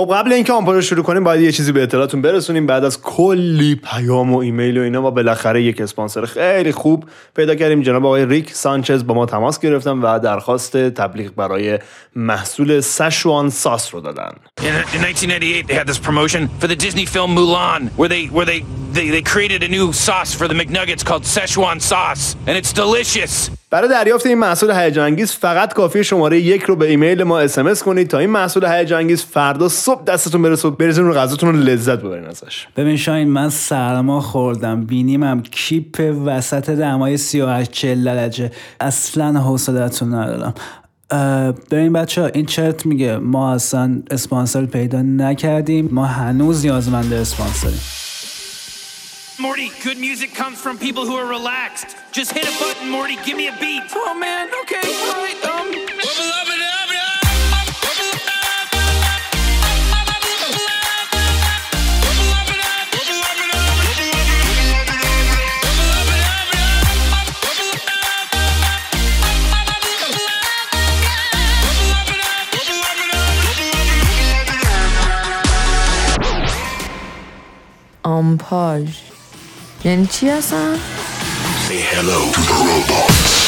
خب قبل اینکه آنپاز رو شروع کنیم باید یه چیزی به اطلاعتون برسونیم. بعد از کلی پیام و ایمیل و اینا ما بالاخره یک اسپانسر خیلی خوب پیدا کردیم. جناب آقای ریک سانچز با ما تماس گرفتن و درخواست تبلیغ برای محصول Szechuan sauce رو دادن. In, in 1998, they had this promotion for the Disney film Mulan, where they where they, they they created a new sauce for the McNuggets called Szechuan sauce, and it's delicious. برای دریافت این محصول هیجان فقط کافیه شماره یک رو به ایمیل ما اس کنید تا این محصول هیجان فردا صبح دستتون برسه و بریزین رو غذاتون رو لذت ببرین ازش ببین شاین من سرما خوردم بینیمم کیپ وسط دمای 38 40 درجه اصلا حوصلتون ندارم ببین بچه ها این چرت میگه ما اصلا اسپانسر پیدا نکردیم ما هنوز نیازمند اسپانسریم Morty, good music comes from people who are relaxed. Just hit a button, Morty. Give me a beat. Oh man, okay, all right. Um. آمپاژ یعنی چی هستن؟ Say hello to the robots.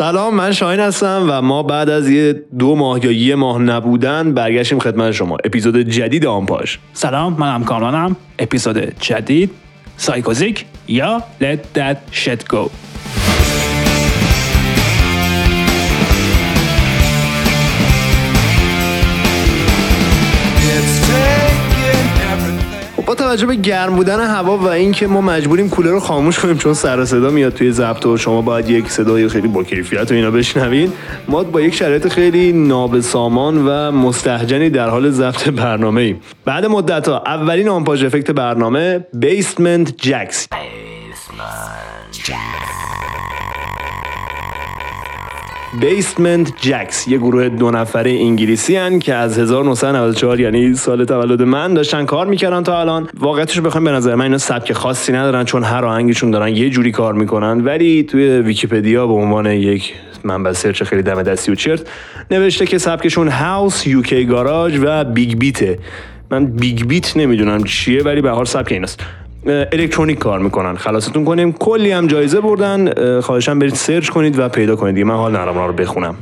سلام من شاهین هستم و ما بعد از یه دو ماه یا یه ماه نبودن برگشتیم خدمت شما. اپیزود جدید آنپاش سلام منم کامرانم اپیزود جدید سایکوزیک یا Let That Shit Go. توجه به گرم بودن هوا و اینکه ما مجبوریم کولر رو خاموش کنیم چون سر صدا میاد توی ضبط و شما باید یک صدای خیلی با کیفیت و اینا بشنوین ما با یک شرایط خیلی نابسامان و مستهجنی در حال ضبط برنامه ایم بعد مدت ها اولین آنپاز افکت برنامه Basement Jaxx Basement Jaxx یه گروه دو نفره انگلیسی هن که از 1994 یعنی سال تولد من داشتن کار می‌کردن تا الان. واقعیتش رو بخوایم به نظر من اینا سبک خاصی ندارن چون هر آهنگشون دارن یه جوری کار می‌کنن. ولی توی ویکیپدیا به عنوان یک منبع search خیلی دم دستی و چرت نوشته که سبکشون house، UK garage و big beat ـه من big beat نمی‌دونم چیه ولی به هر سبک ایناست. الکترونیک کار می‌کنن. خلاصتون کنیم. کلی هم جایزه بردن. خواهشم برید search کنید و پیدا کنید. من حال اونا رو بخونم.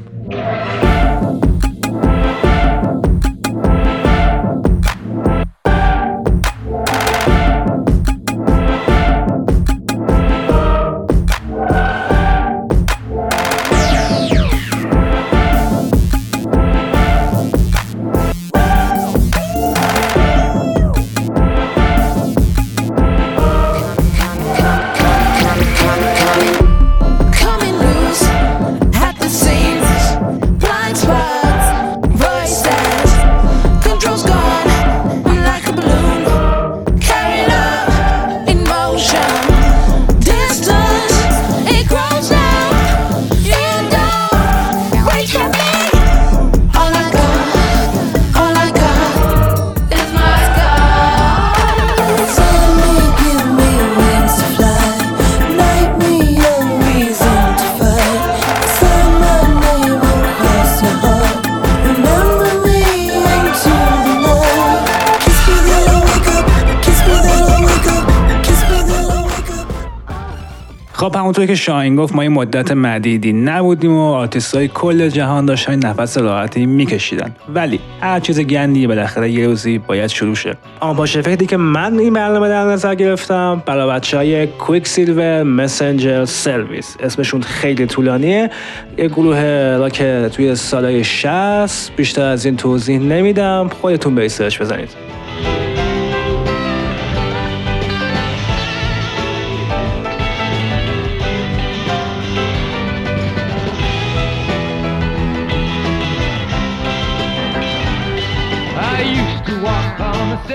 همونطور که شاهین گفت ما این مدت مدیدی نبودیم و آرتیست های کل جهان داشتن نفس راحتی میکشیدن. ولی هر چیز گندی بالاخره یه روزی باید شروع شه. با effect ی که من این برنامه در نظر گرفتم برای بچه های Quicksilver Messenger Service اسمشون خیلی طولانیه. یه گروه را که توی سالهای 60 بیشتر از این توضیح نمیدم. خودتون به search بزنید.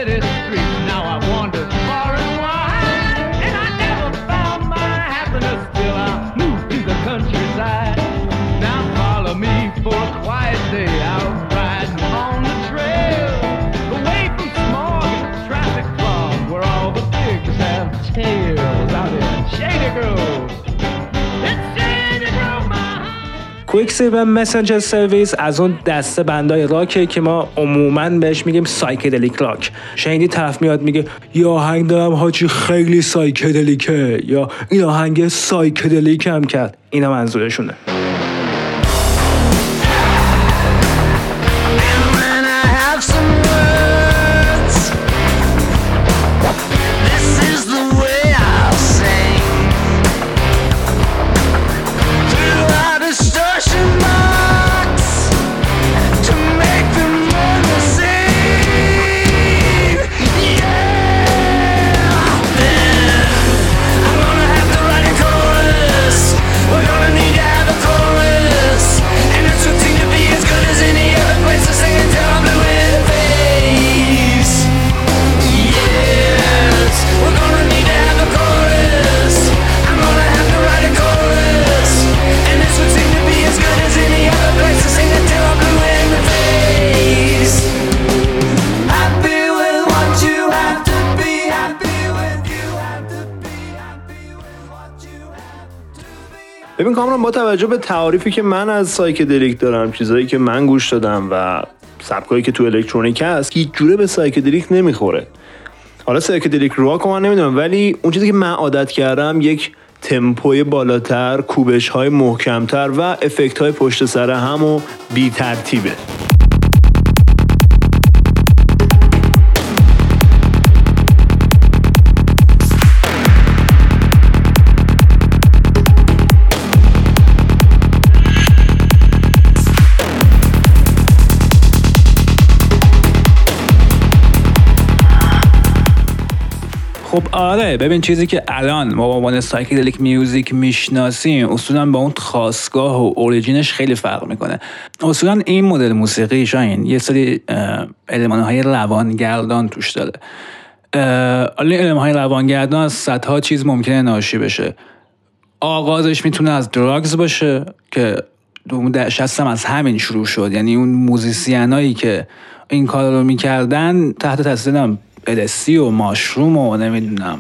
get it. Quicksilver Messenger Service از اون دسته band ای راکه که ما عموما بهش میگیم psychedelic rock. شنیدی طرف میاد میگه یا آهنگ دارم حاجی خیلی سایکدلیکه. یا این آهنگ سایکدلیک هم کرد. اینا منظورشونه. کامران با توجه به تعاریفی که من از psychedelic دارم چیزایی که من گوش دادم و سبکایی که تو الکترونیک هست هیچ جوره به psychedelic نمی‌خوره. حالا psychedelic rock من نمی‌دونم ولی اون چیزی که من عادت کردم یک تمپوی بالاتر کوبش های محکمتر و effect های پشت سر هم و بی ترتیبه خب آره ببین چیزی که الان ما به عنوان psychedelic music می‌شناسیم اصولا با اون خاستگاه و origin ش خیلی فرق می‌کنه. اصولا این مدل موسیقی شاهین یه سری المان های روانگردان توش داره. حالا این های روانگردان از صدها چیز ممکنه ناشی بشه. آغازش می‌تونه از drugs باشه که هم از همین شروع شد. یعنی اون musician ایی که این کار رو می‌کردن تحت تاثیر LSD و ماشروم و نمی‌دونم.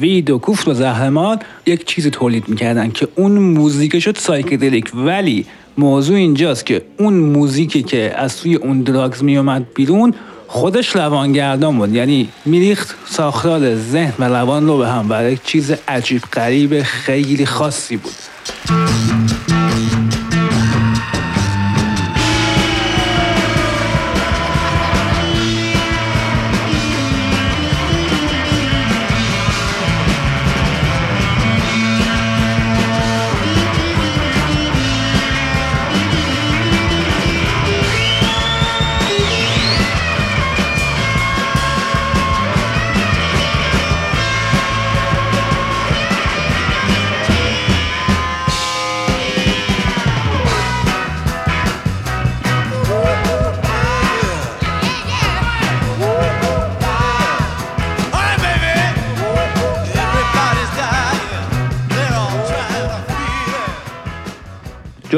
وید و کوفت و زهرمار یک چیزی تولید می‌کردن که اون موزیک شد سایکدلیک. ولی موضوع اینجاست که اون موزیکی که از توی اون دراگز میومد بیرون خودش روانگردان بود. یعنی میریخت ساختار ذهن و روان رو به هم یک چیز عجیب غریب خیلی خاصی بود.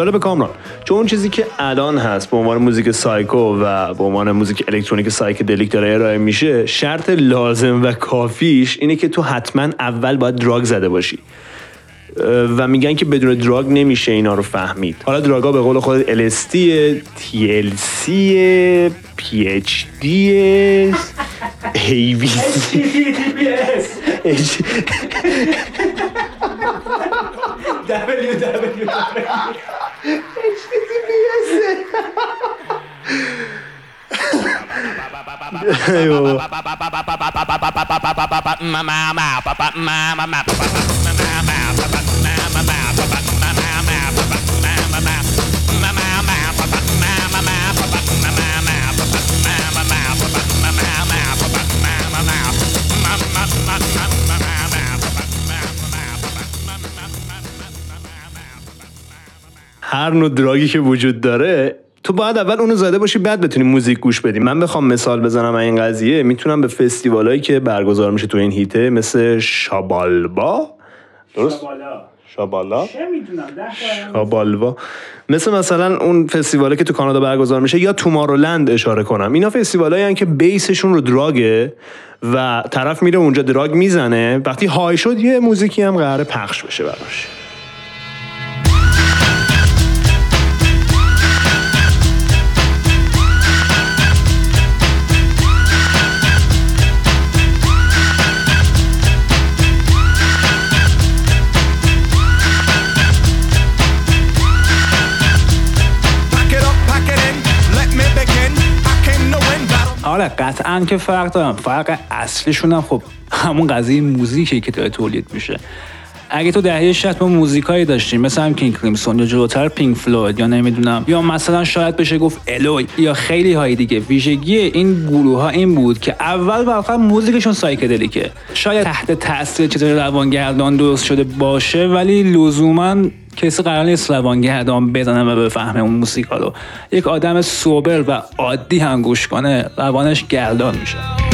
جالب کامران. چون اون چیزی که الان هست به عنوان موزیک سایکو و به عنوان موزیک الکترونیک psychedelic داره ارائه میشه شرط لازم و کافیش اینه که تو حتما اول باید drug زده باشی. و میگن که بدون drug نمیشه اینا رو فهمید. حالا drug ا به قول خود LSD TLC PhD AVC ای بابا. هر نوع دراگی که وجود داره تو باید اول اونو زده باشی بعد بتونی موزیک گوش بدی. من بخوام مثال بزنم این قضیه می‌تونم به فستیوالایی که برگزار میشه تو این هیته مثل شابالبا. درست؟ شابالا. شابالوا مثل مثلا اون فستیواله که تو کانادا برگزار میشه یا تومارولند اشاره کنم. اینا فستیوالایی که بیسشون رو دراگه و طرف میره اونجا دراگ می‌زنه. وقتی های شد یه موزیکی هم قراره پخش بشه براش. آره قطعا که فرق دارم. فرق اصلیشون هم خب همون قضیه موزیکی که داره تولید میشه. اگه تو دهه 60 ما موزیکایی داشتیم مثل هم کینگ کریمسون یا جلوتر پینک فلوید یا نمی‌دونم یا مثلا شاید بشه گفت الوی یا خیلی های دیگه. ویژگی این گروه ها این بود که اول و آخر موزیکشون سایکدلیکه. شاید تحت تاثیر چیز روانگردان درست شده باشه ولی لزوما کسی قرار نیست روانگردان بزنه و بفهمه اون موسیقا رو. یک آدم سوبر و عادی هم گوش کنه روانش گردان میشه.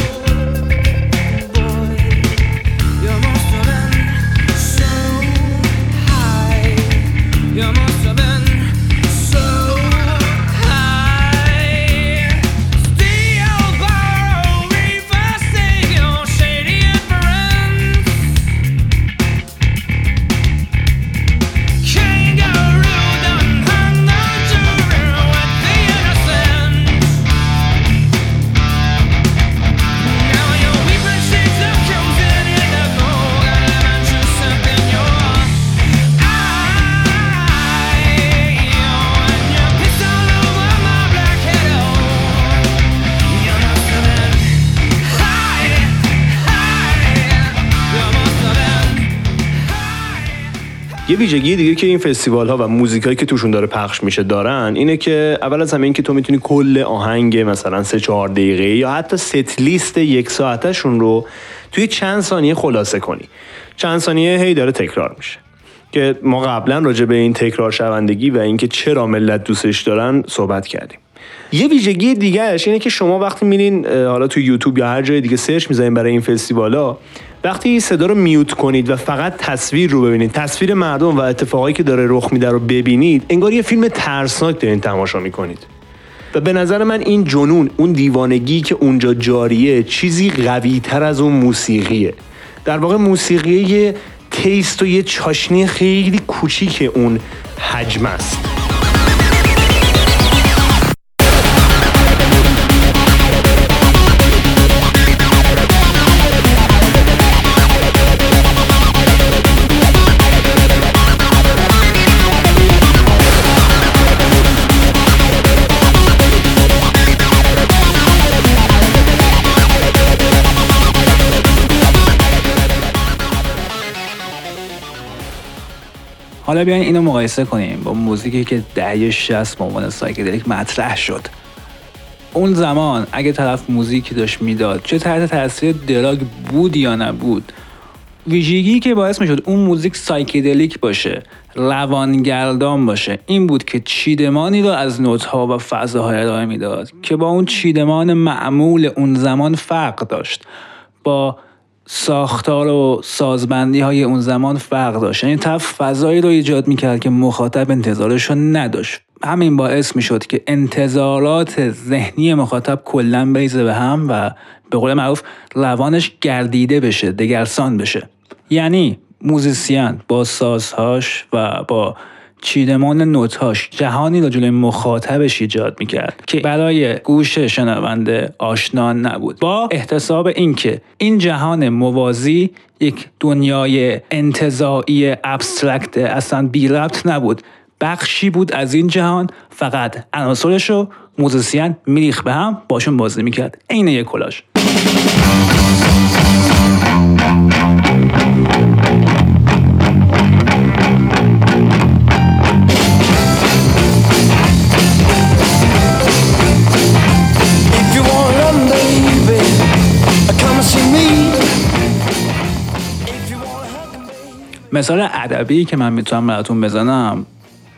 یه ویژگی دیگه که این فستیوال ها و موزیکایی که توشون داره پخش میشه دارن اینه که اول از همه این که تو می‌تونی کل آهنگ مثلا سه چهار دقیقه یا حتی ست لیست یک ساعتشون رو توی چند ثانیه خلاصه کنی. چند ثانیه هی داره تکرار میشه. که ما قبلا راجع به این تکرار شوندگی و اینکه چرا ملت دوستش دارن صحبت کردیم. یه ویژگی دیگهش اینه که شما وقتی میرین حالا تو یوتیوب یا هر جای دیگه سرچ می‌زنین برای این فستیوالا وقتی صدا رو میوت کنید و فقط تصویر رو ببینید تصویر مردم و اتفاقایی که داره رخ میده رو ببینید انگار یه فیلم ترسناک دارین تماشا می‌کنید. و به نظر من این جنون اون دیوانگی که اونجا جاریه چیزی قوی تر از اون موسیقیه. در واقع موسیقی یه تیست و یه چاشنی خیلی کوچیک اون حجم است. حالا بیاین اینو مقایسه کنیم با موزیکی که دهه 60 به عنوان psychedelic مطرح شد. اون زمان اگه طرف موزیکی داشت می‌داد چه تحت تاثیر drug بود یا نبود ویژگی که باعث می‌شد اون موزیک psychedelic باشه روانگردان باشه این بود که چیدمانی رو از نوتها و فضاهای ارائه می‌داد که با اون چیدمان معمول اون زمان فرق داشت. با ساختار و سازبندی های اون زمان فرق داشت. یعنی طرف فضایی رو ایجاد می‌کرد که مخاطب انتظارش رو نداشت. همین باعث می‌شد که انتظارات ذهنی مخاطب کلا بریزه به هم و به قول معروف روانش گردیده بشه دگرسان بشه. یعنی موزیسین با سازهاش و با چیدمان نوتاش جهانی رو جلوی مخاطبش ایجاد می‌کرد که برای گوش شنونده آشنا نبود. با احتساب اینکه این جهان موازی یک دنیای انتزاعی abstract اصلا بی ربط نبود بخشی بود از این جهان فقط عناصرش رو musician می‌ریخت به هم باهاشون بازی می‌کرد. عین یک collage. مثال ادبی که من می‌تونم براتون بزنم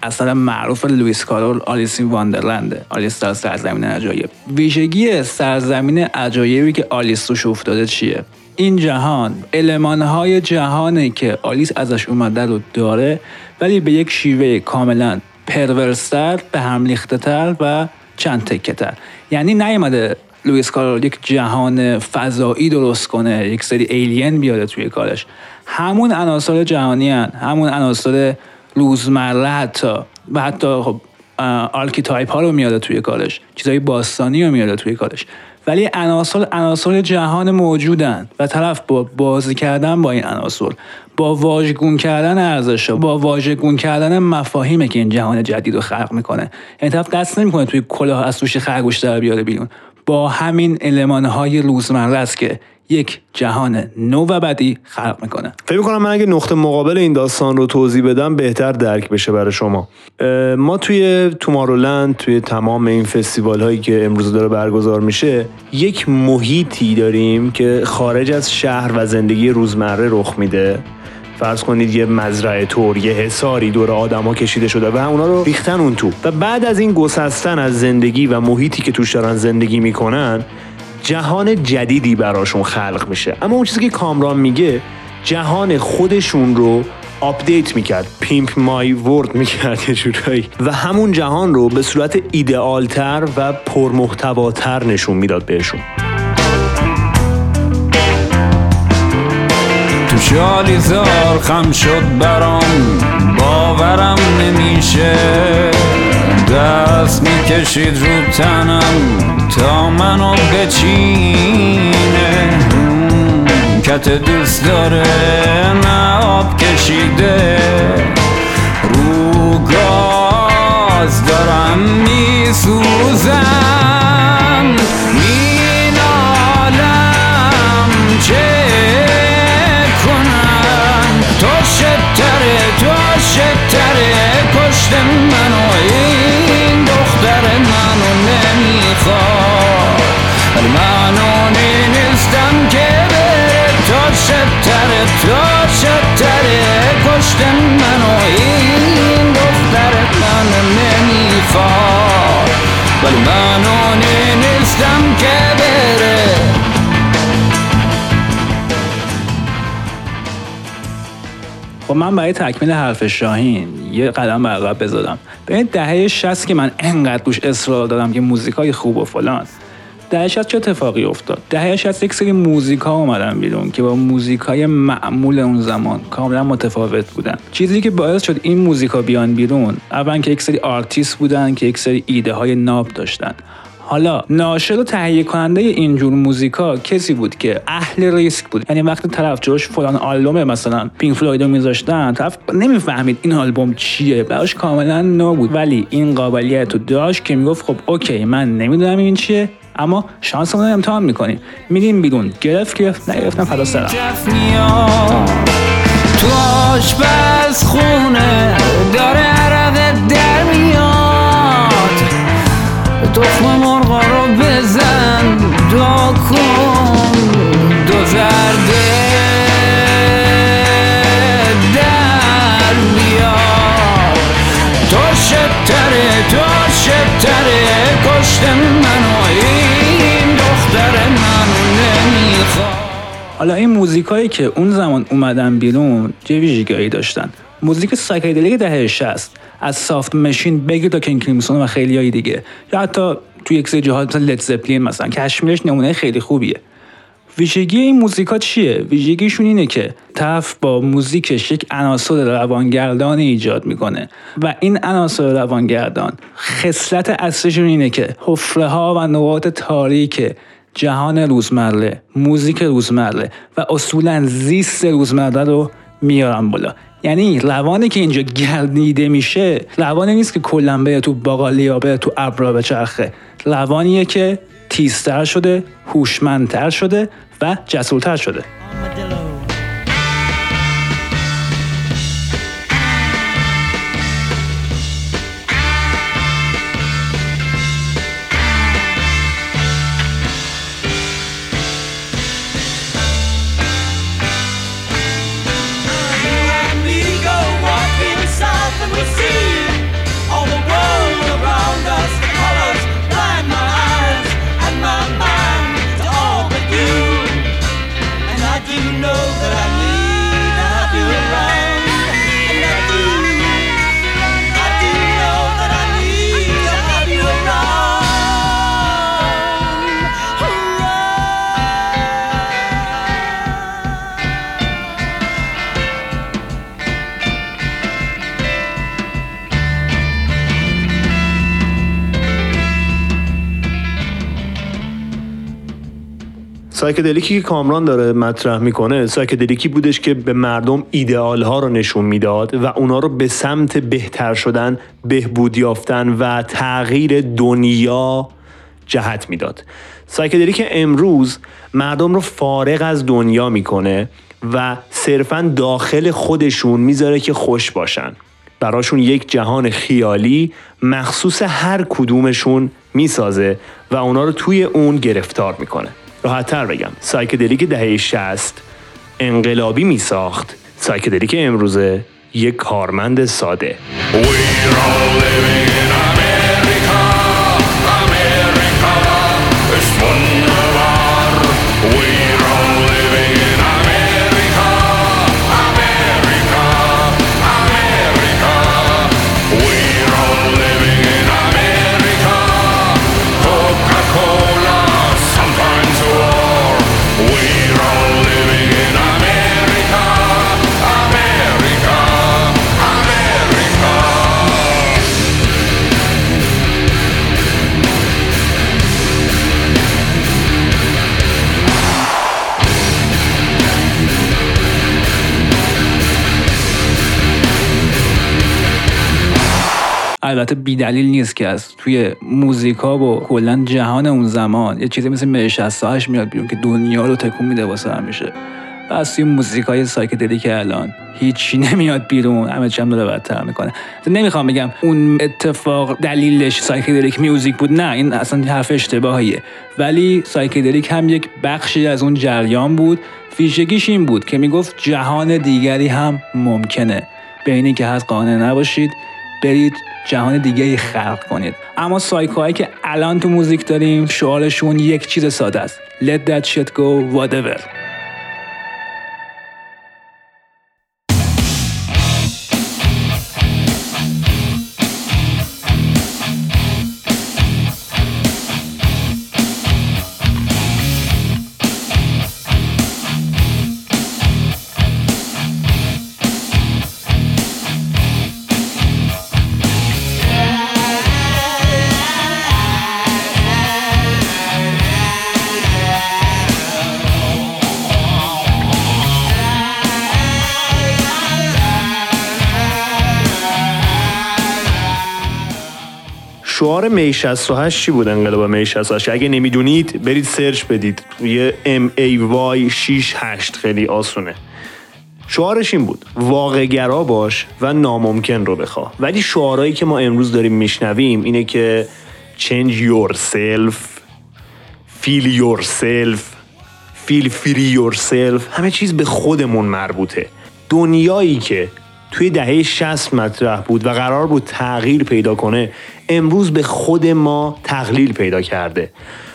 اثر معروف لوئیس کارول Alice in Wonderland ـه آلیس در سرزمین عجایب. ویژگی سرزمین عجایبی که آلیس توش افتاده چیه؟ این جهان المانهای جهانی که آلیس ازش اومده رو داره ولی به یک شیوه کاملا perverse تر به هم ریخته تر و چند تکه تر یعنی نیومده لوئیس کارول یک جهان فضایی درست کنه یک سری alien بیاره توی کارش. همون عناصر جهانی هن. همون عناصر روزمره حتی. و حتی خب archetype ها رو میاره توی کارش چیزای باستانی رو میاره توی کارش. ولی عناصر عناصر جهان موجودن و طرف با بازی کردن با این عناصر با واژگون کردن ارزش با واژگون کردن مفاهیمه که این جهان جدید رو خلق می‌کنه. یعنی طرف دست نمی‌کنه توی کلاه از توش خرگوش در بیاره بیرون. با همین المانهای روزمره است که یک جهان نو و بدی خلق می‌کنه. فکر می‌کنم من اگه نقطه مقابل این داستان رو توضیح بدم بهتر درک بشه برای شما. ما توی تومارولند توی تمام این فستیوال هایی که امروز داره برگزار میشه یک محیطی داریم که خارج از شهر و زندگی روزمره رخ میده. فرض کنید یه مزرعه تور یه حساری دور آدما کشیده شده و اونا رو ریختن اون تو. و بعد از این گسستن از زندگی و محیطی که توش دارن زندگی می‌کنن جهان جدیدی براشون خلق میشه. اما اون چیزی که کامران میگه جهان خودشون رو آپدیت می‌کرد. pimp my world می‌کرد یه جورایی. و همون جهان رو به صورت ایدئالتر و پرمحتواتر نشون می‌داد بهشون. تو شالیزار خم شد برام باورم نمیشه. دست می‌کشید رو تنم تا منو بچینه. کت دوست داره نه آب کشیده. رو گاز دارم میسوزم. نمی‌خواد ولی منو نیستم که بره تو شتره تو شتره کشت منو. این دختر منو نمی‌خواد. ولی منو نیستم که بره. خب من برای تکمیل حرف شاهین یه قدم به عقب بذارم به دهه 60 که من انقدر روش اصرار دادم که موزیکای خوب و فلان. دهه 60 چه اتفاقی افتاد؟ دهه 60 یک سری موزیک ها اومدن بیرون که با موزیک های معمول اون زمان کاملا متفاوت بودن. چیزی که باعث شد این موزیک ها بیان بیرون اولا که یک سری آرتیست بودن که یک سری ایده های ناب داشتن. حالا ناشر و تهیه کننده اینجور موزیکا کسی بود که اهل ریسک بود؟ یعنی وقتی طرف جلوش فلان آلبوم مثلا Pink Floyd رو میذاشتن طرف نمی‌فهمید این آلبوم چیه براش کاملا نو بود ولی این قابلیت رو داشت که می‌گفت خب OK من نمی‌دونم این چیه اما شانسمون رو امتحان می‌کنیم. میریم بیرون. گرفت گرفت نگرفتم فدا سرم تو آشپز خونه داره تخم مرغا رو بزن دو کن. دو زرده در بیاد تو شتره تو شتره کشت منو این دختر منو نمی‌خواد حالا این موزیکایی که اون زمان اومدن بیرون چه ویژگیهایی داشتن؟ موزیک psychedelic دهه 60 از Soft Machine بگیر تا King Crimson و خیلی های دیگه. یا حتی توی یک سری جاها مثلا Led Zeppelin مثلا Kashmir ش نمونه خیلی خوبیه. ویژگی این موزیکا چیه؟ ویژگیشون اینه که طرف با موزیکش یک عناصر روانگردان ایجاد می‌کنه. و این عناصر روانگردان خصلت اصلیشون اینه که حفره و نقاط تاریک جهان روزمره موزیک روزمره و اصولا زیست روزمره رو میارن بالا. یعنی روانی که اینجا گردیده میشه روانی نیست که کلا بره تو باقالی یا بره تو ابرا بچرخه. روانیه که تیزتر شده هوشمندتر شده و جسورتر شده. psychedelic ی که کامران داره مطرح می‌کنه psychedelic ی بودش که به مردم ایدئال ها رو نشون می‌داد و اونا رو به سمت بهتر شدن بهبود یافتن و تغییر دنیا جهت می‌داد. psychedelic امروز مردم رو فارغ از دنیا می‌کنه و صرفا داخل خودشون می‌ذاره که خوش باشن. براشون یک جهان خیالی مخصوص هر کدومشون می‌سازه و اونا رو توی اون گرفتار می‌کنه. راحتتر بگم. psychedelic دهه 60 انقلابی میساخت psychedelic امروزه یک کارمند ساده. البته بیدلیل نیست که از توی موزیکا و کلا جهان اون زمان یه چیزی مثل مه 68 میاد بیرون که دنیا رو تکون میده واسه همیشه. و از توی موزیکای psychedelic الان هیچی نمیاد بیرون. همه چی هم داره بدتر می‌کنه. نمی‌خوام بگم اون اتفاق دلیلش psychedelic music بود. نه این اصلا حرف اشتباهیه. ولی psychedelic هم یک بخشی از اون جریان بود. ویژگیش این بود که می‌گفت جهان دیگری هم ممکنه. به اینی که هست قانع نباشید برید جهان دیگه خلق کنید. اما سایکوهایی که الان تو موزیک داریم شعارشون یک چیز ساده است. Let that shit go whatever. شعار می 68 چی بود انقلاب می 68 اگه نمی‌دونید برید سرچ بدید. یه ام ای وای 68 خیلی آسونه. شعارش این بود. واقعگرا باش و ناممکن رو بخواه ولی شعارهایی که ما امروز داریم میشنویم اینه که change yourself feel yourself feel free yourself همه چیز به خودمون مربوطه. دنیایی که توی دهه 60 مطرح بود و قرار بود تغییر پیدا کنه امروز به خود ما تقلیل پیدا کرده.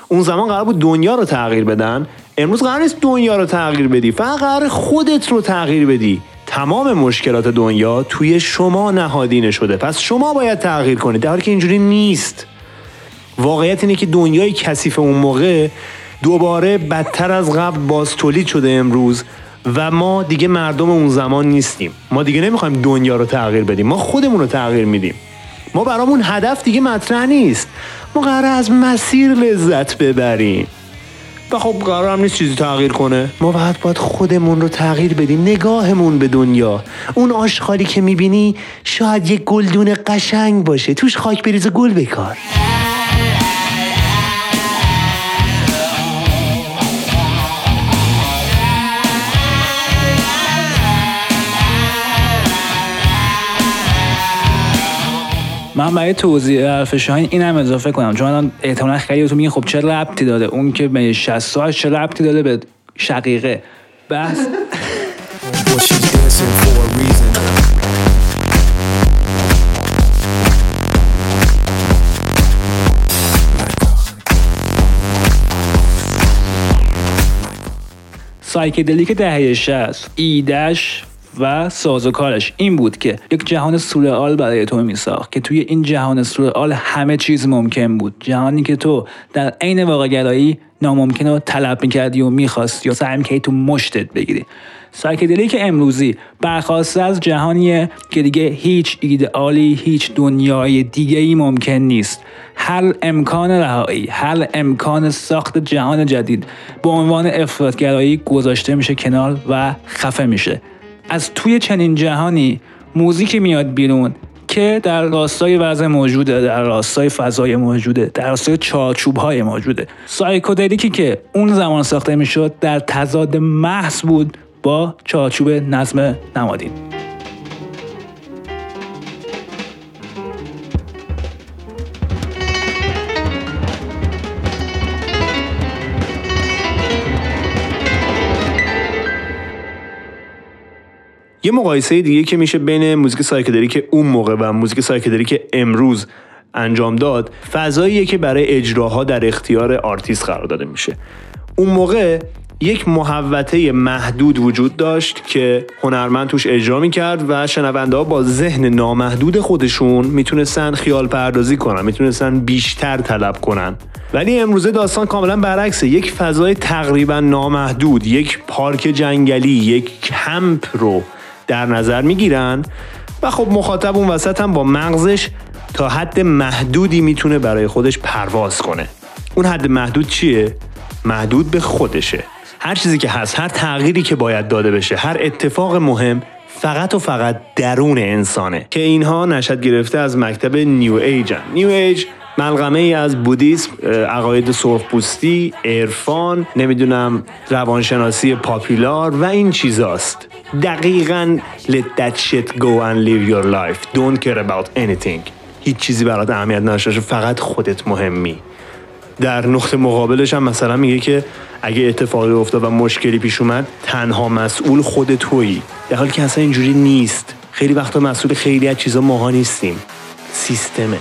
اون زمان قرار بود دنیا رو تغییر بدن. امروز قرار نیست دنیا رو تغییر بدی فقط قرار خودت رو تغییر بدی. تمام مشکلات دنیا توی شما نهادینه شده. پس شما باید تغییر کنید. در حالی که اینجوری نیست. واقعیت اینه که دنیای کثیف اون موقع دوباره بدتر از قبل باز تولید شده امروز و ما دیگه مردم اون زمان نیستیم. ما دیگه نمی‌خوایم دنیا رو تغییر بدیم. ما خودمون رو تغییر میدیم. ما برامون هدف دیگه مطرح نیست. ما قرار از مسیر لذت ببریم. و خب قرار هم نیست چیزی تغییر کنه. ما باید باید خودمون رو تغییر بدیم نگاهمون به دنیا. اون آشغالی که می‌بینی شاید یک گلدون قشنگ باشه. توش خاک بریز و گل بکار. من برای توضیح حرف شاهین اینم اضافه کنم. چون الان احتمالا خیلی تو میگن خب چه ربطی داره؟ اون که به 68 چه ربطی داره به شقیقه؟ بس. سایکدلیک دهه 60 ایدش و سازوکارش این بود که یک جهان سورئال برای تو میساخت که توی این جهان سورئال همه چیز ممکن بود. جهانی که تو در عین واقعگرایی ناممکن رو طلب می‌کردی و می‌خواستی و سعی می‌کردی تو مشتت بگیری. سایکدلی که امروزی برخواسته از جهانیه که دیگه هیچ ایدئالی هیچ دنیای دیگه ای ممکن نیست. هر امکان رهایی هر امکان ساخت جهان جدید به عنوان افرادگرایی گذاشته میشه کنار و خفه میشه. از توی چنین جهانی موزیکی میاد بیرون که در راستای وضع موجوده در راستای فضای موجوده در راستای چارچوب های موجوده. سایکودلیکی که اون زمان ساخته می‌شد در تضاد محض بود با چارچوب نظم نمادین. یه مقایسه دیگه که میشه بین موزیک psychedelic اون موقع و موزیک psychedelic امروز انجام داد فضاییه که برای اجراها در اختیار آرتیست قرار داده میشه. اون موقع یک محوطه محدود وجود داشت که هنرمند توش اجرا می‌کرد و شنونده ها با ذهن نامحدود خودشون می‌تونستن خیال پردازی کنن می‌تونستن بیشتر طلب کنن. ولی امروزه داستان کاملا برعکسه. یک فضای تقریبا نامحدود یک پارک جنگلی یک کمپ رو در نظر می‌گیرن و خب مخاطب اون وسط هم با مغزش تا حد محدودی می‌تونه برای خودش پرواز کنه. اون حد محدود چیه؟ محدود به خودشه. هر چیزی که هست هر تغییری که باید داده بشه هر اتفاق مهم فقط و فقط درون انسانه. که اینها نشد گرفته از مکتب نیو ایجن نیو ایج ملغمه ای از بودیسم عقاید سرخپوستی عرفان نمی‌دونم روانشناسی پاپولار و این چیزاست. دقیقا let that shit go and live your life. Don't care about anything. هیچ چیزی برات اهمیت نداشته فقط خودت مهمی. در نقطه مقابلش هم مثلا میگه که اگه اتفاقی افتاد و مشکلی پیش اومد تنها مسئول خود تویی. در حالی که اصلا اینجوری نیست. خیلی وقتا مسئول خیلی از چیزا ماها نیستیم. سیستمه.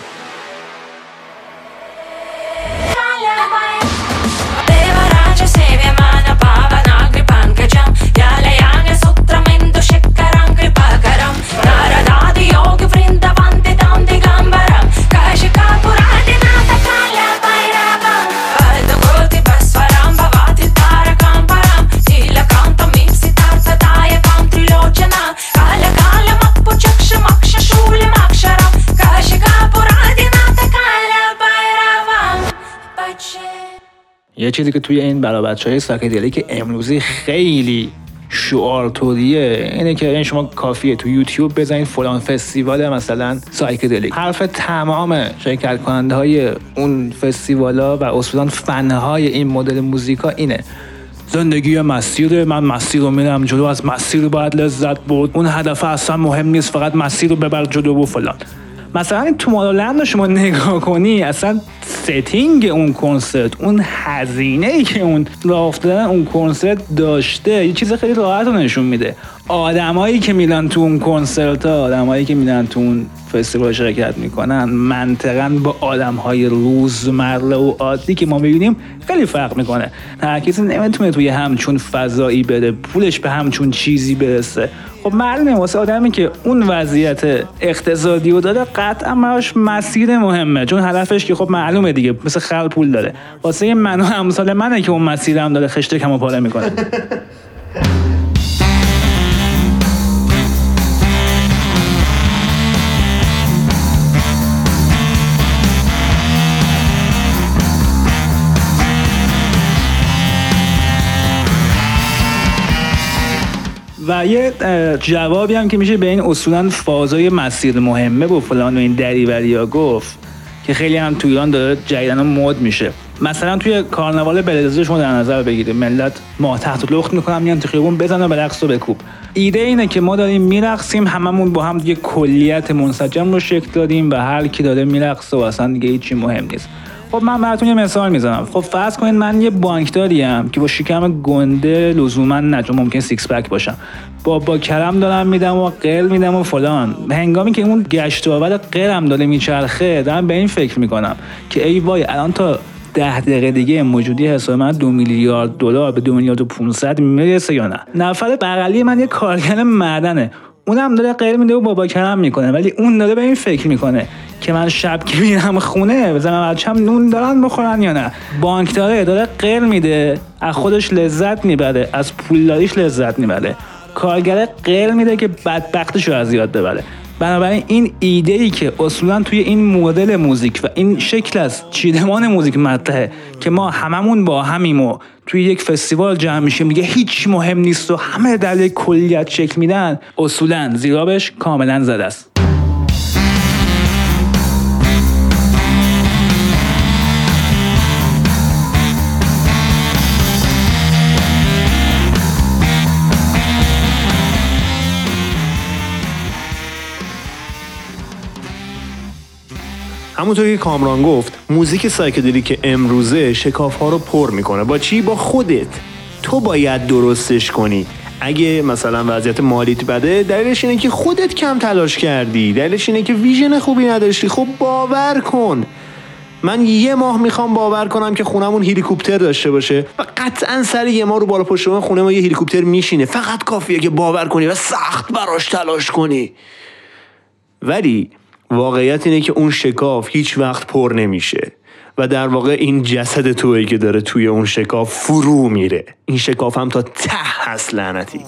یه چیزی که توی این برای بچه های psychedelic امروزی خیلی شعار طوریه اینه که این شما کافیه تو یوتیوب بزنید فلان فستیوال مثلا psychedelic حرف تمام شرکت کننده های اون فستیوالا و اصولا فنهای این مدل موزیکا اینه. زندگی مسیر من مسیر رو میرم جلو از مسیر باید لذت برد. اون هدف اصلا مهم نیست فقط مسیر رو برو جلو و فلان. مثلا این Tomorrowland رو شما نگاه کنی اصلا setting اون کنسرت اون هزینه ای که اون افتادن اون کنسرت داشته یه چیز خیلی راحت رو نشون میده. آدمایی که میرن تو اون کنسرت ها آدمایی که میرن تو اون فستیوال شرکت می‌کنن منطقا با آدم های روزمره و عادی که ما می‌بینیم خیلی فرق می‌کنه. هر کسی نمی‌تونه توی همچون فضایی بره پولش به همچون چیزی برسه. خب معلومه واسه آدمی که اون وضعیت اقتصادی رو داره قطعا براش مسیر مهمه. چون هدفش که خب معلومه دیگه مثل خر پول داره. واسه من و امثال منه که اون مسیرم داره خشته کم و پاره می‌کنه. و یه جوابی هم که میشه به این اصولا فازای مسیر مهمه و فلان و این دریوری ها گفت که خیلی هم تو ایران داره جدیدن مد میشه. مثلا توی کارناوال بلدزه شما در نظر بگیرید. ملت ما تحت لخت می‌کنن میان تو خیابون بزن و به و بکوب. ایده اینه که ما داریم میرقصیم هممون با هم دیگه کلیت منسجم رو شکل دادیم و هر کی داره میرقصه و اصلا دیگه هیچی مهم نیست. خب من براتون یه مثال می‌زنم. خب فرض کنید من یه بانکداریم که با شکم گنده لزوما نه چون ممکن سیکس پک باشم. با با کرم دارم میدم و قل میدم و فلان. هنگامی که اون گشت و آور قلم داره میچرخه دارم به این فکر می‌کنم که ای وای الان تا ده دقیقه دیگه موجودی حساب من دو میلیارد دلار به دو میلیارد و 500 می‌رسه یا نه؟ نفر بغلی من یه کارگر معدنه اونم داره غیر میده و بابا کرم می‌کنه ولی اون داره به این فکر می‌کنه. که من شب که میرم خونه بزنم بچم نون دارن بخورن یا نه. بانکداره داره غیر میده. از خودش لذت می‌بره از پولداریش لذت می‌بره. کارگر غیر میده که بدبختش رو از یاد ببره. بنابراین این ایده ای که اصولا توی این مدل موزیک و این شکل از چیدمان موزیک مطرحه که ما هممون با همیم و توی یک فستیوال جمع میشیم دیگه هیچ مهم نیست و همه در کلیت شکل میدن اصولا زیرابش کاملا زده است. همونطور که کامران گفت موزیک psychedelic امروزه شکاف ها رو پر می‌کنه. با چی؟ با خودت. تو باید درستش کنی. اگه مثلا وضعیت مالیت بده دلیلش اینه که خودت کم تلاش کردی. دلیلش اینه که vision خوبی نداشتی. خب باور کن. من یه ماه می‌خوام باور کنم که خونمون هلیکوپتر داشته باشه. و قطعا سر یه ماه رو بالا پشت بوم خونه ما یه هلیکوپتر میشینه. فقط کافیه که باور کنی و سخت براش تلاش کنی. ولی واقعیت اینه که اون شکاف هیچ وقت پر نمیشه. و در واقع این جسد تویی که داره توی اون شکاف فرو میره. این شکاف هم تا ته هست لعنتی.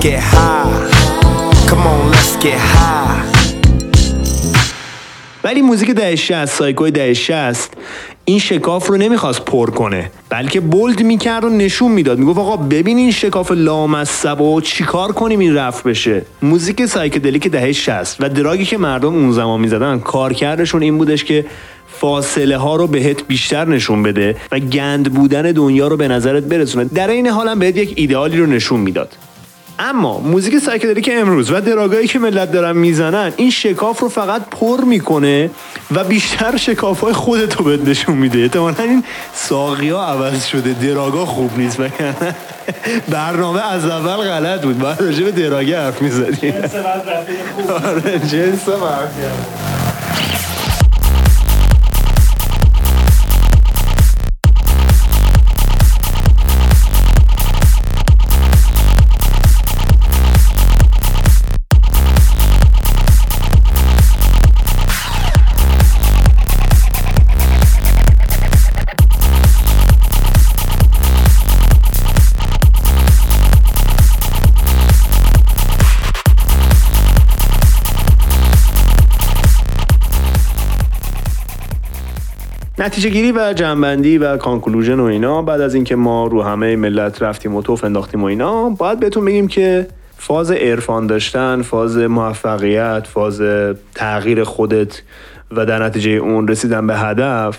Get high. Come on, let's get high. ولی موزیک دهه 60 سایکوی دهه 60 این شکاف رو نمی‌خواست پر کنه. بلکه bold می‌کرد و نشون می‌داد. می‌گفت آقا ببین این شکاف لامصبو چیکار کنیم این رفع بشه. موزیک psychedelic دهه 60 و drug ی که مردم اون زمان می‌زدن کارکردشون این بودش که فاصله ها رو بهت بیشتر نشون بده و گند بودن دنیا رو به نظرت برسونه. در این حال هم بهت یک ایدئالی رو نشون می‌داد. اما موزیک سایکدلیک امروز و دراگایی که ملت دارن می‌زنن این شکاف رو فقط پر می‌کنه و بیشتر شکاف های خودتو بهت نشون میده. احتمالا این ساقی ها عوض شده. دراگا خوب نیست وگرنه برنامه از اول غلط بود. باید راجع به دراگه حرف می‌زدیم. جنس نتیجه گیری و جنبندی و کانکلوژن و اینا. بعد از اینکه ما رو همه ملت رفتیم و توف انداختیم و اینا باید بهتون بگیم که فاز عرفان داشتن فاز موفقیت فاز تغییر خودت و در نتیجه اون رسیدن به هدف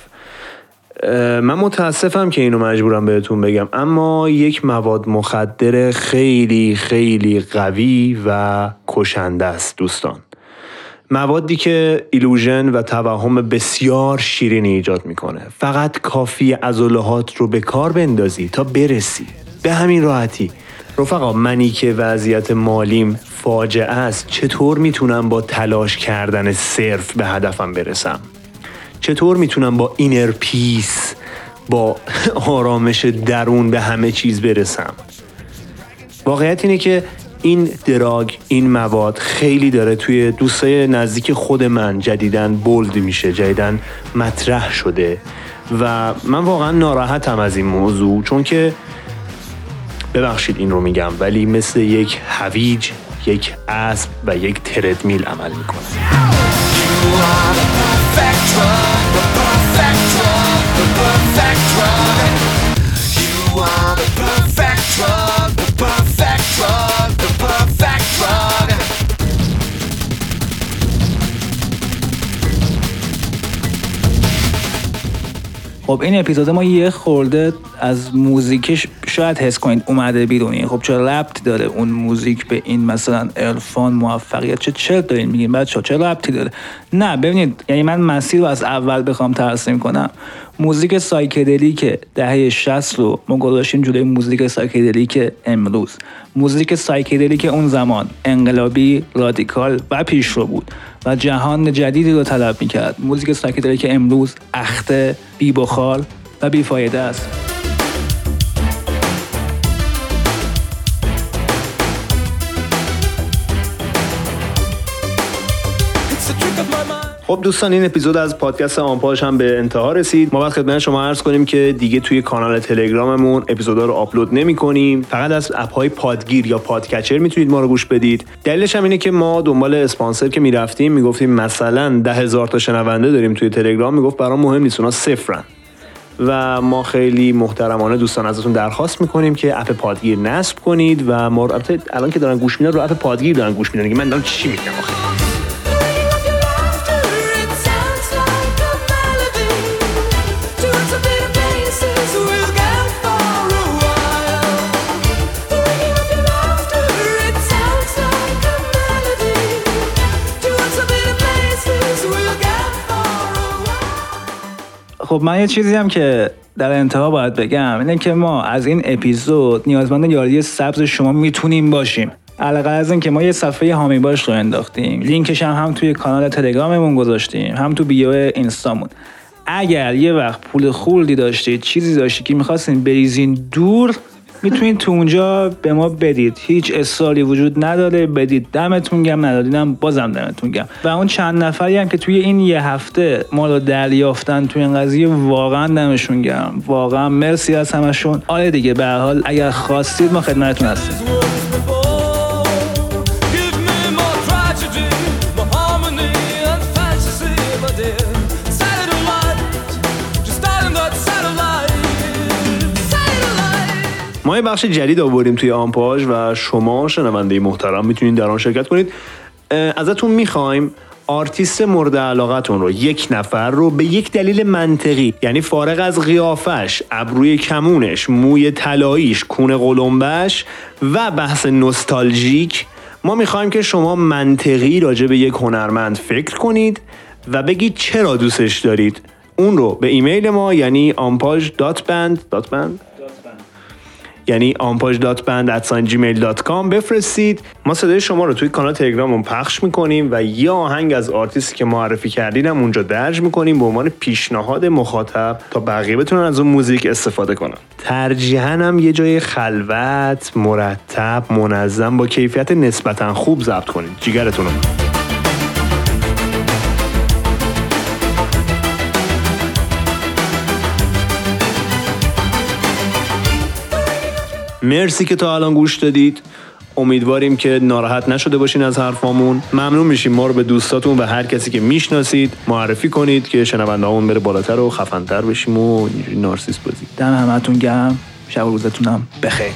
من متاسفم که اینو مجبورم بهتون بگم. اما یک مواد مخدر خیلی خیلی قوی و کشنده است دوستان. موادی که illusion و توهم بسیار شیرینی ایجاد می‌کنه. فقط کافی عضلات رو به کار بندازی تا برسی. به همین راحتی رفقا منی که وضعیت مالیم فاجعه است چطور می‌تونم با تلاش کردن صرف به هدفم برسم؟ چطور می‌تونم با inner peace با آرامش درون به همه چیز برسم؟ واقعیت اینه که این دراگ این مواد خیلی داره توی دوستای نزدیک خود من جدیدن بولد میشه جدیدن مطرح شده و من واقعا ناراحتم از این موضوع چون که ببخشید این رو میگم ولی مثل یک هویج یک اسب و یک تردمیل عمل می‌کنه. خب این اپیزود ما یه خورده از موزیکش شاید حس کنید اومده بیرونی خب چه ربطی داره اون موزیک به این مثلا عرفان موفقیت؟ چه چه دارین میگین بچه چه ربطی داره؟ نه ببینید یعنی من مسیر رو از اول بخوام ترسیم کنم موزیک psychedelic دهه 60 رو ما گذاشتیم جلوی موزیک psychedelic امروز. موزیک psychedelic اون زمان انقلابی رادیکال و پیشرو بود و جهان جدیدی رو طلب می‌کرد. موزیک psychedelic امروز اخته بی بخار و بیفایده است. خب دوستان این اپیزود از پادکست آمپاژ هم به انتها رسید. ما باید خدمت شما عرض کنیم که دیگه توی کانال تلگراممون اپیزودا رو آپلود نمی کنیم فقط از اپ های پادگیر یا پادکچر می‌تونید ما رو گوش بدید. دلیلش هم اینه که ما دنبال اسپانسر که می‌رفتیم می‌گفتیم مثلا ده هزار تا شنونده داریم توی تلگرام. می‌گفت برام مهم نیست اونا صفرن. و ما خیلی محترمانه دوستان ازتون درخواست می‌کنیم که اپ پادگیر نصب کنید و ما الان که دارن گوش میدن رو اپ پادگیر دارن گوش میدن. من دارم چی میگم آخه؟ خب من یه چیزی هم که در انتها باید بگم اینه که ما از این اپیزود نیازمند یاری سبز شما می‌تونیم باشیم. علاقه از این که ما یه صفحه هامی باش رو انداختیم. لینکش هم هم توی کانال تلگراممون گذاشتیم هم تو بیو اینستامون. اگر یه وقت پول خوردی داشتید چیزی داشتید که می‌خواستین بریزین دور می‌تونید تو اونجا به ما بدید. هیچ اصراری وجود نداره. بدید. دمتون گم ندادینم بازم دمتون گم و اون چند نفری هم که توی این یه هفته ما رو دریافتن توی این قضیه واقعا دمشون گرم. واقعا مرسی از همشون. آره دیگه به حال اگر خواستید ما خدمتتون هستیم. ما بخش جدید آوردیم توی آمپاژ و شما شنونده محترم می‌تونید در آن شرکت کنید. ازتون می‌خوایم آرتیست مورد علاقتون رو یک نفر رو به یک دلیل منطقی یعنی فارغ از قیافش ابروی کمونش موی طلاییش کون قلمبش و بحث نوستالژیک ما می‌خوایم که شما منطقی راجع به یک هنرمند فکر کنید و بگید چرا دوستش دارید. اون رو به ایمیل ما یعنی ampage.band یعنی ampage.band@gmail.com بفرستید. ما صدای شما رو توی کانال تلگراممون پخش می‌کنیم و یه آهنگ از آرتیستی که معرفی کردین اونجا درج می‌کنیم به عنوان پیشنهاد مخاطب تا بقیه بتونن از اون موزیک استفاده کنن. ترجیحاً هم یه جای خلوت مرتب منظم با کیفیت نسبتا خوب ضبط کنید. جیگرتون رو. مرسی که تا الان گوش دادید. امیدواریم که ناراحت نشده باشین از حرفامون. ممنون میشیم ما رو به دوستاتون و هر کسی که می‌شناسید معرفی کنید که شنوندهامون بره بالاتر و خفنتر بشیم و نارسیس بازی. دم همتون گرم. شب روزتونم بخیر.